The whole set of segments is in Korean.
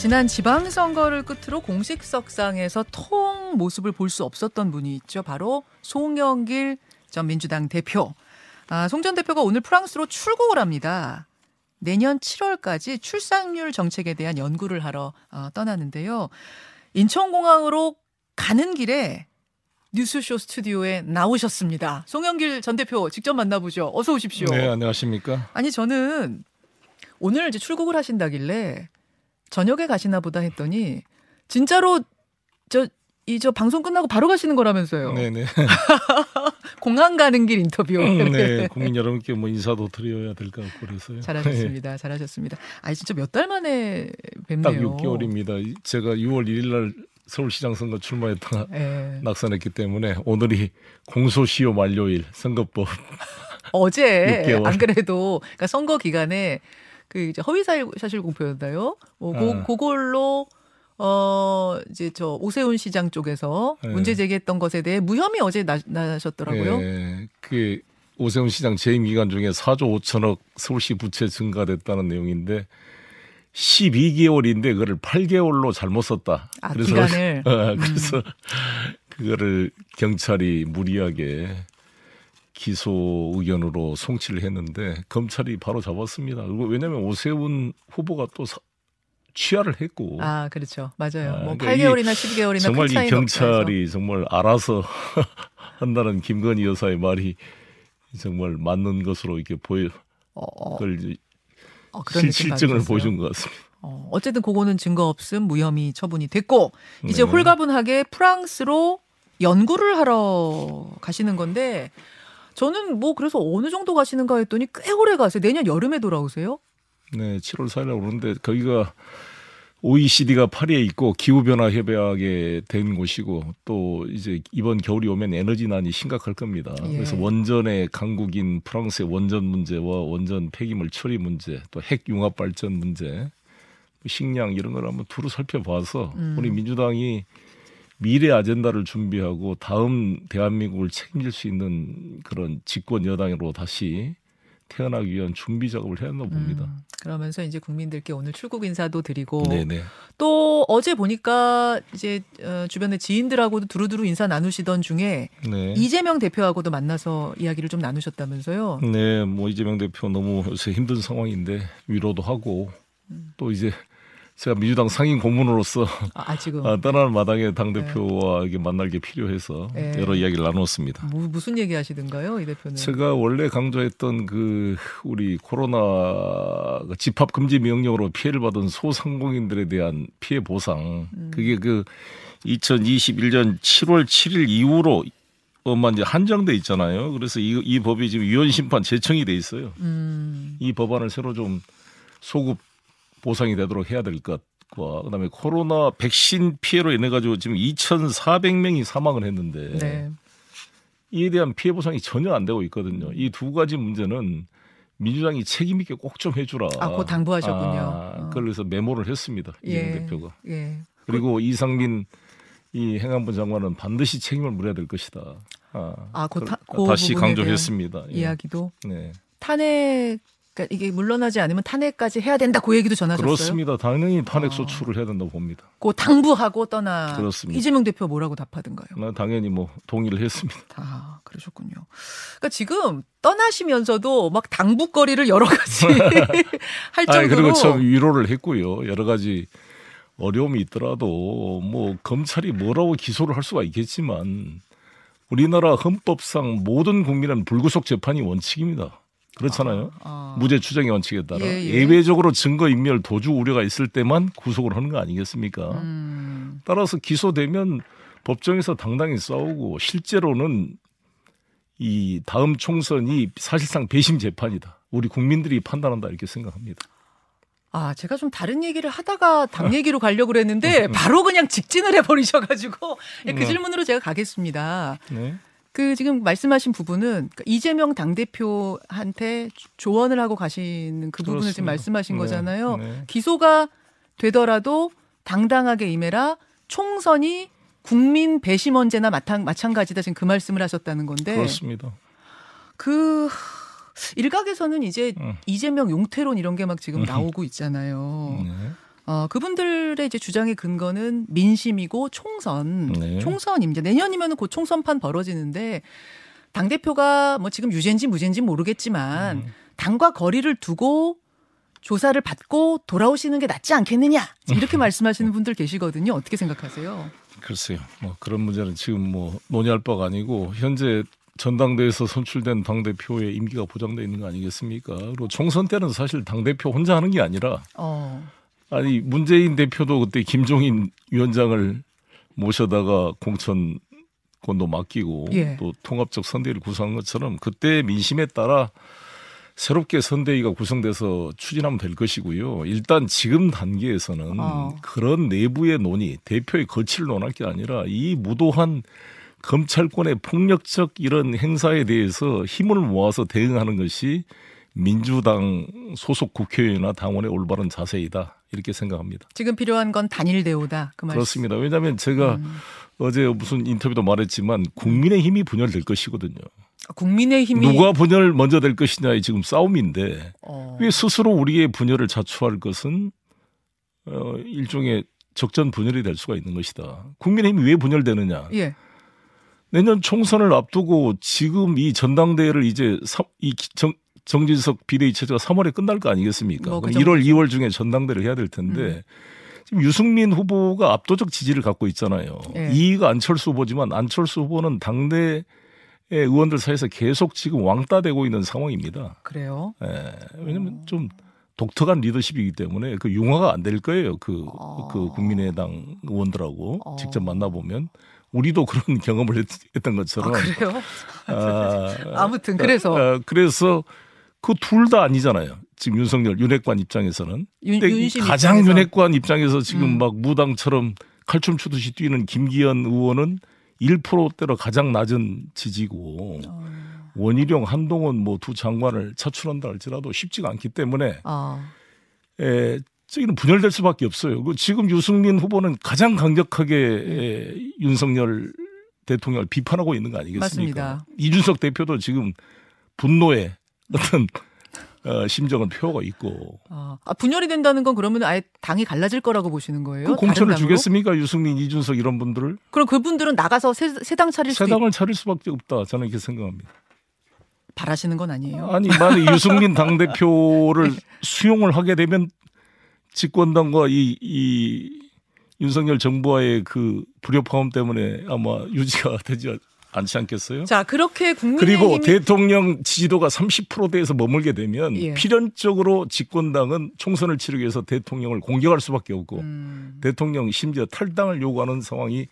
지난 지방선거를 끝으로 공식 석상에서 통 모습을 볼 수 없었던 분이 있죠. 바로 송영길 전 민주당 대표. 아, 송 전 대표가 오늘 프랑스로 출국을 합니다. 내년 7월까지 출산율 정책에 대한 연구를 하러 어, 떠나는데요. 인천공항으로 가는 길에 뉴스쇼 스튜디오에 나오셨습니다. 송영길 전 대표 직접 만나보죠. 어서 오십시오. 네, 안녕하십니까? 아니 저는 오늘 이제 출국을 하신다길래 저녁에 가시나 보다 했더니 진짜로 저 이저 방송 끝나고 바로 가시는 거라면서요. 네, 네. 공항 가는 길 인터뷰. 네, 국민 여러분께 뭐 인사도 드려야 될 것 같고 그래서요. 잘하셨습니다. 잘하셨습니다. 아니 진짜 몇 달 만에 뵙네요. 딱 6개월입니다. 제가 6월 1일 날 서울시장 선거 출마했다가 예. 낙선했기 때문에 오늘이 공소시효 만료일 선거법 어제 6개월. 안 그래도 그러니까 선거 기간에 그 이제 허위 사실, 공표였나요? 뭐 고, 아. 그걸로 어 이제 저 오세훈 시장 쪽에서 네. 문제 제기했던 것에 대해 무혐의 어제 나, 나셨더라고요. 예, 그 오세훈 시장 재임 기간 중에 4조 5천억 서울시 부채 증가됐다는 내용인데 12개월인데 그거를 8개월로 잘못 썼다. 아, 기간을? 음. 어, 그래서 그거를 경찰이 무리하게 기소 의견으로 송치를 했는데 검찰이 바로 잡았습니다. 왜냐하면 오세훈 후보가 또 사- 취하를 했고 아 그렇죠. 맞아요. 아, 뭐 그러니까 8개월이나 12개월이나 정말 큰 이. 경찰이 정말 알아서 한다는 김건희 여사의 말이 정말 맞는 것으로 이렇게 보여 어, 어, 그걸 어, 그런 실, 실증을? 보여준 것 같습니다. 어, 어쨌든 그거는 증거 없음 무혐의 처분이 됐고 이제 네. 홀가분하게 프랑스로 연구를 하러 가시는 건데 저는 뭐 그래서 어느 정도 가시는가 했더니 꽤 오래 가세요. 내년 여름에 돌아오세요? 네, 7월 4일에 오는데 거기가 OECD가 파리에 있고 기후 변화 협약에 된 곳이고 또 이제 이번 겨울이 오면 에너지난이 심각할 겁니다. 예. 그래서 원전의 강국인 프랑스의 원전 문제와 원전 폐기물 처리 문제, 또 핵 융합 발전 문제, 식량 이런 걸 한번 두루 살펴봐서 음. 우리 민주당이 미래 아젠다를 준비하고 다음 대한민국을 책임질 수 있는 그런 집권 여당으로 다시 태어나기 위한 준비 작업을 해야 한다고 봅니다. 음, 그러면서 이제 국민들께 오늘 출국 인사도 드리고 네네. 또 어제 보니까 이제 어, 주변의 지인들하고도 두루두루 인사 나누시던 중에 네. 이재명 대표하고도 만나서 이야기를 좀 나누셨다면서요? 네, 뭐 이재명 대표 너무 요새 힘든 상황인데 위로도 하고 음. 또 이제 제가 민주당 상임 고문으로서 아, 지금 아, 떠나는 마당에 당 대표와 이게 만날 게 필요해서 네. 여러 이야기를 나눴습니다. 무, 무슨 얘기 하시던가요, 이 대표는? 제가 원래 강조했던 그 우리 코로나 집합 금지 명령으로 피해를 받은 소상공인들에 대한 피해 보상 음. 그게 그 2021년 7월 7일 이후로 어만 이제 한정돼 있잖아요. 그래서 이, 이 법이 지금 위헌 심판 제청이 돼 있어요. 음, 이 법안을 새로 좀 소급 보상이 되도록 해야 될 것 과 그다음에 코로나 백신 피해로 인해 가지고 지금 2,400명이 사망을 했는데 네. 이에 대한 피해 보상이 전혀 안 되고 있거든요. 이 두 가지 문제는 민주당이 책임 있게 꼭 좀 해주라. 아, 그거 당부하셨군요. 아, 어. 그래서 메모를 했습니다. 예, 대표가. 예. 그리고 이상민 이 행안부 장관은 반드시 책임을 물어야 될 것이다. 아, 아, 그 타- 그 다시 강조했습니다. 예. 이야기도 네. 탄핵 그러니까 이게 물러나지 않으면 탄핵까지 해야 된다. 그 얘기도 전하셨어요. 그렇습니다. 당연히 탄핵 아. 소추를 해야 된다고 봅니다. 그 당부하고 떠나 그렇습니다. 이재명 대표 뭐라고 답하던가요? 나 당연히 뭐 동의를 했습니다. 아, 그러셨군요. 그러니까 지금 떠나시면서도 막 당부거리를 여러 가지 할아 정도로 그리고 참 위로를 했고요. 여러 가지 어려움이 있더라도 뭐 검찰이 뭐라고 기소를 할 수가 있겠지만 우리나라 헌법상 모든 국민은 불구속 재판이 원칙입니다. 그렇잖아요. 아, 무죄 추정의 원칙에 따라 예, 예. 예 외적으로 증거 인멸 도주 우려가 있을 때만 구속을 하는 거 아니겠습니까? 음, 따라서 기소되면 법정에서 당당히 싸우고 실제로는 이 다음 총선이 사실상 배심 재판이다. 우리 국민들이 판단한다 이렇게 생각합니다. 아, 제가 좀 다른 얘기를 하다가 당 얘기로 가려고 그랬는데 바로 그냥 직진을 해버리셔가지고 예, 그 음. 질문으로 제가 가겠습니다. 네. 그 지금 말씀하신 부분은 그러니까 이재명 당대표한테 조언을 하고 가시는 그 부분을 지금 그렇습니다. 말씀하신 네, 거잖아요. 네. 기소가 되더라도 당당하게 임해라. 총선이 국민 배심 언제나 마찬, 마찬가지다. 지금 그 말씀을 하셨다는 건데 그렇습니다. 그 일각에서는 이제 음. 이재명 용태론 이런 게 막 지금 나오고 있잖아요. 네. 어, 그분들의 이제 주장의 근거는 민심이고 총선, 네. 총선입니다. 내년이면 곧 총선판 벌어지는데 당 대표가 뭐 지금 유죄인지 무죄인지 모르겠지만 음. 당과 거리를 두고 조사를 받고 돌아오시는 게 낫지 않겠느냐 이렇게 말씀하시는 분들 계시거든요. 어떻게 생각하세요? 글쎄요. 뭐 그런 문제는 지금 뭐 논의할 바가 아니고 현재 전당대회에서 선출된 당 대표의 임기가 보장돼 있는 거 아니겠습니까? 그리고 총선 때는 사실 당 대표 혼자 하는 게 아니라 어, 아니 문재인 대표도 그때 김종인 위원장을 모셔다가 공천 권도 맡기고 예. 또 통합적 선대위를 구성한 것처럼 그때 민심에 따라 새롭게 선대위가 구성돼서 추진하면 될 것이고요. 일단 지금 단계에서는 어. 그런 내부의 논의, 대표의 거취를 논할 게 아니라 이 무도한 검찰권의 폭력적 이런 행사에 대해서 힘을 모아서 대응하는 것이 민주당 소속 국회의원이나 당원의 올바른 자세이다 이렇게 생각합니다. 지금 필요한 건 단일 대우다 그. 그렇습니다. 왜냐하면 제가 음. 어제 무슨 인터뷰도 말했지만 국민의 힘이 분열될 것이거든요. 국민의 힘이 누가 분열 먼저 될 것이냐의 지금 싸움인데 어, 왜 스스로 우리의 분열을 자초할 것은 어, 일종의 적전 분열이 될 수가 있는 것이다. 국민의 힘이 왜 분열되느냐? 예. 내년 총선을 앞두고 지금 이 전당대회를 이제 삼- 이 기- 정, 정진석 비대위 체제가 3월에 끝날 거 아니겠습니까? 뭐그 그럼 1월, 2월 중에 전당대회를 해야 될 텐데 음. 지금 유승민 후보가 압도적 지지를 갖고 있잖아요. 예. 2위가 안철수 후보지만 안철수 후보는 당내 의 의원들 사이에서 계속 지금 왕따되고 있는 상황입니다. 그래요. 예, 왜냐하면 좀 독특한 리더십이기 때문에 그 융화가 안 될 거예요. 그, 어. 그 국민의당 의원들하고 어. 직접 만나보면 우리도 그런 경험을 했, 던 아, 것처럼 그래요? 아, 아무튼 그래서 아, 그래서 그 둘 다 아니잖아요. 지금 윤석열 윤핵관 입장에서는 윤, 가장 입장에서. 윤핵관 입장에서 지금 음. 막 무당처럼 칼춤 추듯이 뛰는 김기현 의원은 1%대로 가장 낮은 지지고 어, 원희룡, 한동훈 뭐 두 장관을 차출한다 할지라도 쉽지가 않기 때문에 아, 에, 저기는 분열될 수밖에 없어요. 그 지금 유승민 후보는 가장 강력하게 에, 윤석열 대통령을 비판하고 있는 거 아니겠습니까? 맞습니다. 이준석 대표도 지금 분노의 어떤 어, 심정을 표하고 있고 아, 아, 분열이 된다는 건 그러면 아예 당이 갈라질 거라고 보시는 거예요? 그 공천을? 주겠습니까? 유승민, 이준석 이런 분들을 그럼 그분들은 나가서 새, 새당 차릴 있, 새당을 차릴 수밖에 없다. 저는 이렇게 생각합니다. 바라시는 건 아니에요. 아니 만약 유승민 당 대표를 수용을 하게 되면 집권당과 이, 이 윤석열 정부와의 그 불협화음 때문에 아마 유지가 되지 않지 않겠어요? 자, 그렇게 그리고 국민의힘이 대통령 지지도가 30%대에서 머물게 되면 예. 필연적으로 집권당은 총선을 치르기 위해서 대통령을 공격할 수밖에 없고 음, 대통령 심지어 탈당을 요구하는 상황이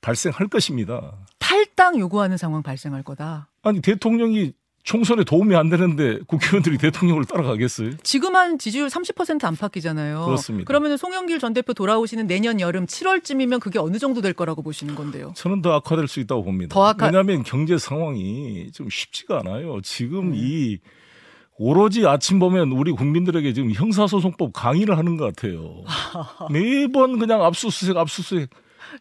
발생할 것입니다. 탈당 요구하는 상황 발생할 거다. 아니 대통령이 총선에 도움이 안 되는데 국회의원들이 대통령을 따라가겠어요? 지금 한 지지율 30% 안팎이잖아요. 그렇습니다. 그러면 송영길 전 대표 돌아오시는 내년 여름 7월쯤이면 그게 어느 정도 될 거라고 보시는 건데요. 저는 더 악화될 수 있다고 봅니다. 더 악화- 왜냐하면 경제 상황이 좀 쉽지가 않아요. 지금 네. 이 오로지 아침 보면 우리 국민들에게 지금 형사소송법 강의를 하는 것 같아요. 매번 그냥 압수수색, 압수수색.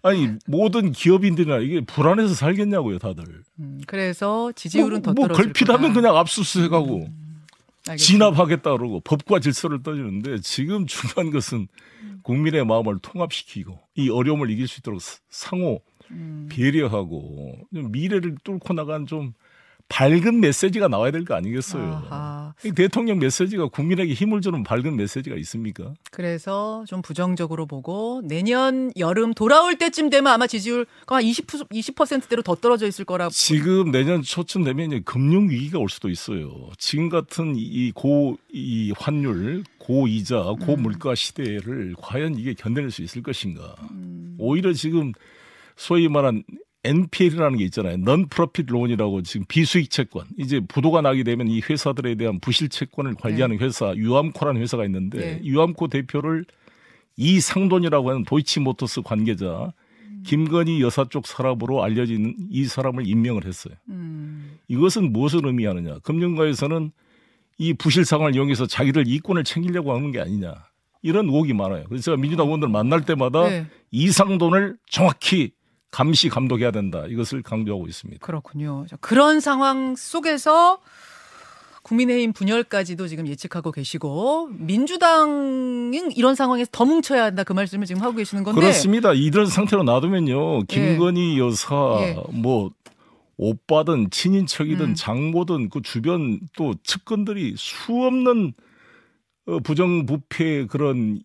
아니 모든 기업인들이나 이게 불안해서 살겠냐고요, 다들. 음, 그래서 지지율은 더 뭐, 뭐 떨어질 걸핏하면 거다. 그냥 압수수색하고 알겠습니다. 진압하겠다 그러고 법과 질서를 떠주는데 지금 중요한 것은 국민의 마음을 통합시키고 이 어려움을 이길 수 있도록 사- 상호 음, 배려하고 좀 미래를 뚫고 나간 좀 밝은 메시지가 나와야 될 거 아니겠어요. 아하. 이 대통령 메시지가 국민에게 힘을 주는 밝은 메시지가 있습니까? 그래서 좀 부정적으로 보고 내년 여름 돌아올 때쯤 되면 아마 지지율 한 20, 20%대로 더 떨어져 있을 거라. 지금 내년 초쯤 되면 이제 금융 위기가 올 수도 있어요. 지금 같은 이고이 환율, 고이자, 고물가 시대를 과연 이게 견뎌낼 수 있을 것인가? 음, 오히려 지금 소위 말한 NPL이라는 게 있잖아요. 넌 프로핏 론이라고 지금 비수익 채권. 이제 부도가 나게 되면 이 회사들에 대한 부실 채권을 관리하는 회사 유암코라는 회사가 있는데 네. 유암코 대표를 이상돈이라고 하는 도이치모터스 관계자 김건희 여사 쪽 사람으로 알려진 이 사람을 임명을 했어요. 음, 이것은 무엇을 의미하느냐? 금융가에서는 이 부실 상황을 이용해서 자기들 이권을 챙기려고 하는 게 아니냐. 이런 의혹이 많아요. 그래서 제가 민주당 의원들 만날 때마다 네, 이상돈을 정확히 감시 감독해야 된다. 이것을 강조하고 있습니다. 그렇군요. 자, 그런 상황 속에서 국민의힘 분열까지도 지금 예측하고 계시고 민주당은 이런 상황에서 더 뭉쳐야 한다 그 말씀을 지금 하고 계시는 건데 그렇습니다. 이런 상태로 놔두면요. 김건희 여사 예. 뭐 오빠든 친인척이든 음. 장모든 그 주변 또 측근들이 수없는 어, 부정부패 그런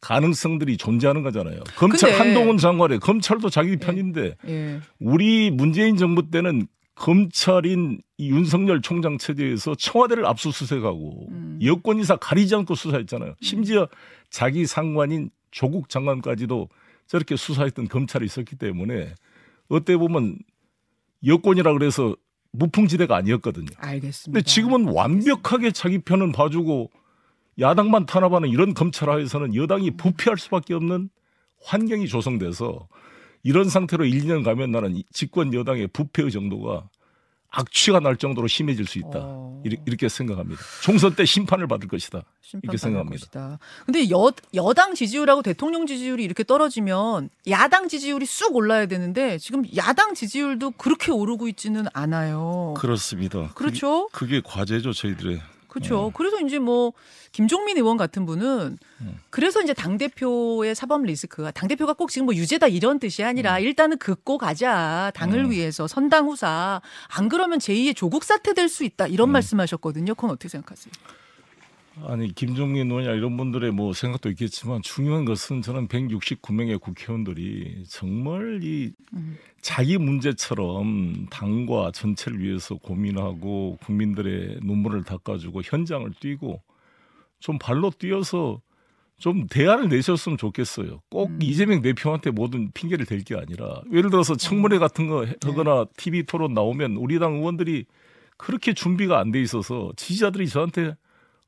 가능성들이 존재하는 거잖아요. 검찰 근데- 한동훈 장관의 검찰도 자기 편인데 예. 우리 문재인 정부 때는 검찰인 이 윤석열 총장 체제에서 청와대를 압수수색하고 음. 여권 이사 가리지 않고 수사했잖아요. 심지어 자기 상관인 조국 장관까지도 저렇게 수사했던 검찰이 있었기 때문에 어때 보면 여권이라 그래서 무풍지대가 아니었거든요. 알겠습니다. 근데 지금은 완벽하게 자기 편은 봐주고 야당만 탄압하는 이런 검찰 하에서는 여당이 부패할 수밖에 없는 환경이 조성돼서 이런 상태로 1, 2년 가면 나는 이 집권 여당의 부패의 정도가 악취가 날 정도로 심해질 수 있다. 어. 이렇게- 생각합니다. 총선 때 심판을 받을 것이다. 심판 이렇게 생각합니다. 여, 여당 지지율하고 대통령 지지율이 이렇게 떨어지면 야당 지지율이 쑥 올라야 되는데 지금 야당 지지율도 그렇게 오르고 있지는 않아요. 그렇습니다. 그렇죠. 그게, 그게 과제죠 저희들의. 그렇죠. 그래서 이제 뭐 김종민 의원 같은 분은 음. 그래서 이제 당 대표의 사법 리스크가 당 대표가 꼭 지금 뭐 유죄다 이런 뜻이 아니라 일단은 긋고 가자 당을 음. 위해서 선당 후사 안 그러면 제2의 조국 사태 될 수 있다 이런 음. 말씀하셨거든요. 그건 어떻게 생각하세요? 아니 김종민 의원이나 이런 분들의 뭐 생각도 있겠지만 중요한 것은 저는 169명의 국회의원들이 정말 이 음. 자기 문제처럼 당과 전체를 위해서 고민하고 국민들의 눈물을 닦아주고 현장을 뛰고 좀 발로 뛰어서 좀 대안을 내셨으면 좋겠어요. 꼭 음. 이재명 대표한테 모든 핑계를 댈 게 아니라 예를 들어서 청문회 같은 거 하거나 TV 토론 나오면 우리 당 의원들이 그렇게 준비가 안 돼 있어서 지지자들이 저한테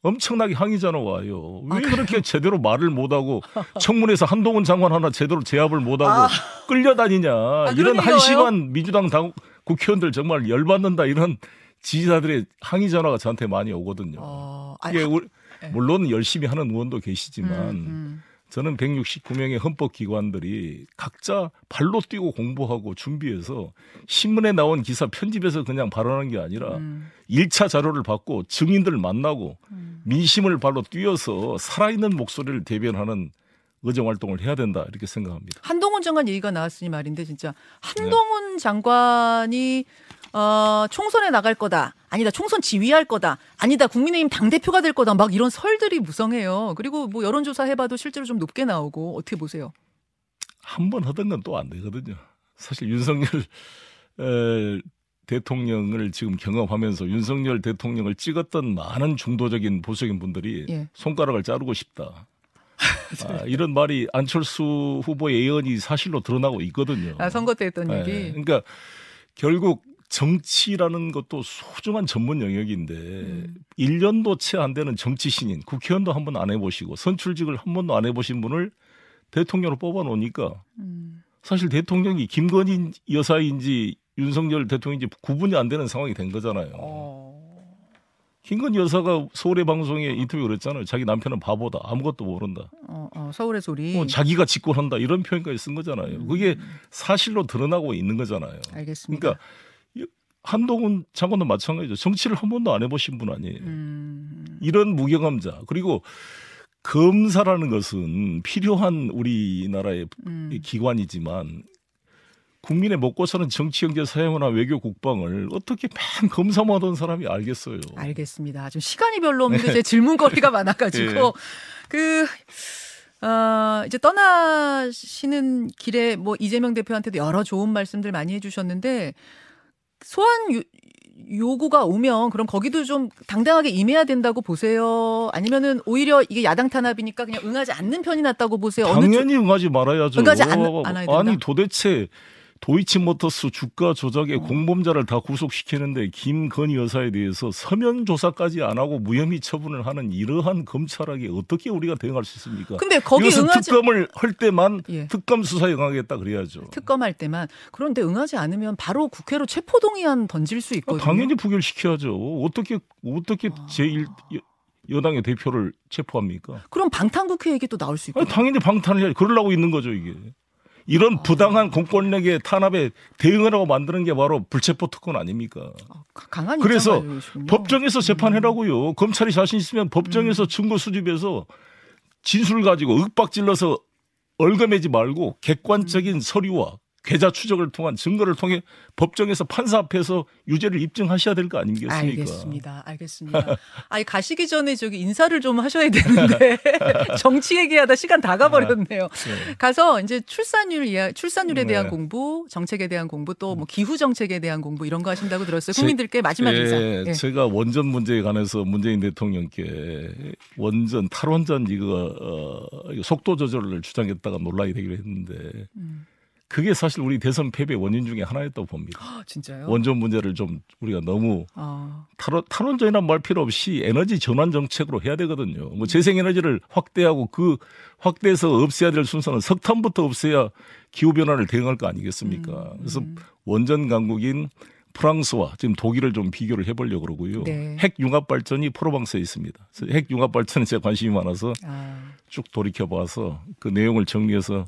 엄청나게 항의 전화 와요. 왜 그렇게 제대로 말을 못하고 청문회에서 한동훈 장관 하나 제대로 제압을 못하고 끌려다니냐. 그런 이런 얘기가 한심한 민주당 당 국회의원들 정말 열받는다. 이런 지지자들의 항의 전화가 저한테 많이 오거든요. 어, 아, 이게 우리- 네. 물론 열심히 하는 의원도 계시지만 음, 음. 저는 169명의 헌법기관들이 각자 발로 뛰고 공부하고 준비해서 신문에 나온 기사 편집해서 그냥 발언하는 게 아니라 음. 1차 자료를 받고 증인들을 만나고 음. 민심을 발로 뛰어서 살아있는 목소리를 대변하는 의정 활동을 해야 된다 이렇게 생각합니다. 한동훈 장관 얘기가 나왔으니 말인데 진짜 네. 한동훈 장관이 어, 총선에 나갈 거다. 아니다. 총선 지휘할 거다. 아니다. 국민의힘 당 대표가 될 거다. 막 이런 설들이 무성해요. 그리고 뭐 여론조사 해봐도 실제로 좀 높게 나오고 어떻게 보세요? 한 번 하던 건 또 안 되거든요. 사실 윤석열 에, 대통령을 지금 경험하면서 윤석열 대통령을 찍었던 많은 중도적인 보수적인 분들이 예. 손가락을 자르고 싶다. 아, 이런 말이 안철수 후보의 예언이 사실로 드러나고 있거든요. 아, 선거 때 했던 네, 얘기. 그러니까 결국 정치라는 것도 소중한 전문 영역인데 음. 1년도 채 안 되는 정치 신인, 국회의원도 한 번 안 해보시고 선출직을 한 번도 안 해보신 분을 대통령으로 뽑아놓으니까 음. 사실 대통령이 김건희 여사인지 윤석열 대통령인지 구분이 안 되는 상황이 된 거잖아요. 어. 김건희 여사가 서울의 방송에 인터뷰 그랬잖아요. 자기 남편은 바보다. 아무것도 모른다. 어, 어, 서울의 소리. 뭐 자기가 집권한다. 이런 표현까지 쓴 거잖아요. 그게 사실로 드러나고 있는 거잖아요. 알겠습니다. 그러니까 이- 한동훈 장관도 마찬가지죠. 정치를 한 번도 안 해보신 분 아니에요. 음. 이런 무경험자 그리고 검사라는 것은 필요한 우리나라의 음. 기관이지만 국민의 먹고 사는 정치, 경제, 사회문화, 외교, 국방을 어떻게 맨 검사만 하던 사람이 알겠어요. 알겠습니다. 좀 시간이 별로 없는데 제 질문거리가 많아가지고 예. 그 어, 이제 떠나시는 길에 뭐 이재명 대표한테도 여러 좋은 말씀들 많이 해주셨는데 소환 요, 요구가 오면 그럼 거기도 좀 당당하게 임해야 된다고 보세요. 아니면은 오히려 이게 야당 탄압이니까 그냥 응하지 않는 편이 낫다고 보세요. 어느 쪽- 당연히 응하지 말아야죠. 응하지 않- 않아야 된다? 아니 도대체 도이치모터스 주가 조작의 어. 공범자를 다 구속시키는데 김건희 여사에 대해서 서면 조사까지 안 하고 무혐의 처분을 하는 이러한 검찰에게 어떻게 우리가 대응할 수 있습니까? 근데 거기 이것은 응하지 특검을 할 때만 예. 특검 수사에 응하겠다 그래야죠. 특검할 때만 그런데 응하지 않으면 바로 국회로 체포동의안 던질 수 아, 있거든요. 당연히 부결시켜야죠. 어떻게 어떻게 아. 제1 여당의 대표를 체포합니까? 그럼 방탄 국회 얘기 또 나올 수 있거든요. 당연히 방탄을 해야 그러려고 있는 거죠 이게. 이런 부당한 공권력의 탄압에 대응하라고 만드는 게 바로 불체포 특권 아닙니까? 아, 강한 그래서 법정에서 음. 재판해라고요. 검찰이 자신 있으면 법정에서 증거 수집해서 진술 가지고 윽박 질러서 얼거매지 말고 객관적인 음. 서류와 계좌 추적을 통한 증거를 통해 법정에서 판사 앞에서 유죄를 입증하셔야 될 거 아니겠습니까? 알겠습니다. 알겠습니다. 아니 가시기 전에 저기 인사를 좀 하셔야 되는데 정치 얘기하다 시간 다 가버렸네요. 네. 가서 이제 출산율 이야 출산율에 대한 네. 공부, 정책에 대한 공부, 또 뭐 기후 정책에 대한 공부 이런 거 하신다고 들었어요. 국민들께 마지막 예, 인사. 예. 제가 원전 문제에 관해서 문재인 대통령께 원전 탈원전 이거, 어, 속도 조절을 주장했다가 논란이 되기로 했는데 음. 그게 사실 우리 대선 패배 원인 중에 하나였다고 봅니다. 아, 진짜요? 원전 문제를 좀 우리가 너무 아, 탈원, 탈원전이란 말 필요 없이 에너지 전환 정책으로 해야 되거든요. 뭐 재생에너지를 확대하고 그 확대해서 없애야 될 순서는 석탄부터 없애야 기후 변화를 대응할 거 아니겠습니까? 음, 그래서 음. 원전 강국인 프랑스와 지금 독일을 좀 비교를 해보려고 그러고요. 네. 핵 융합 발전이 프로방스에 있습니다. 그래서 핵 융합 발전에 제가 관심이 많아서 아, 쭉 돌이켜봐서 그 내용을 정리해서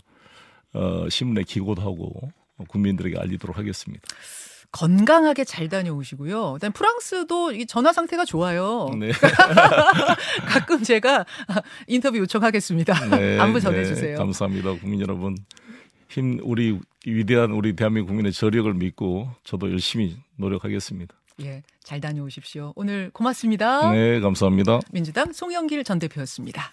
어, 신문에 기고도 하고 국민들에게 알리도록 하겠습니다. 건강하게 잘 다녀오시고요. 일단 프랑스도 이 전화 상태가 좋아요. 네. 가끔 제가 인터뷰 요청하겠습니다. 네, 안부 네, 전해주세요. 감사합니다, 국민 여러분. 힘 우리 위대한 우리 대한민국 국민의 저력을 믿고 저도 열심히 노력하겠습니다. 예, 잘 다녀오십시오. 오늘 고맙습니다. 네, 감사합니다. 민주당 송영길 전 대표였습니다.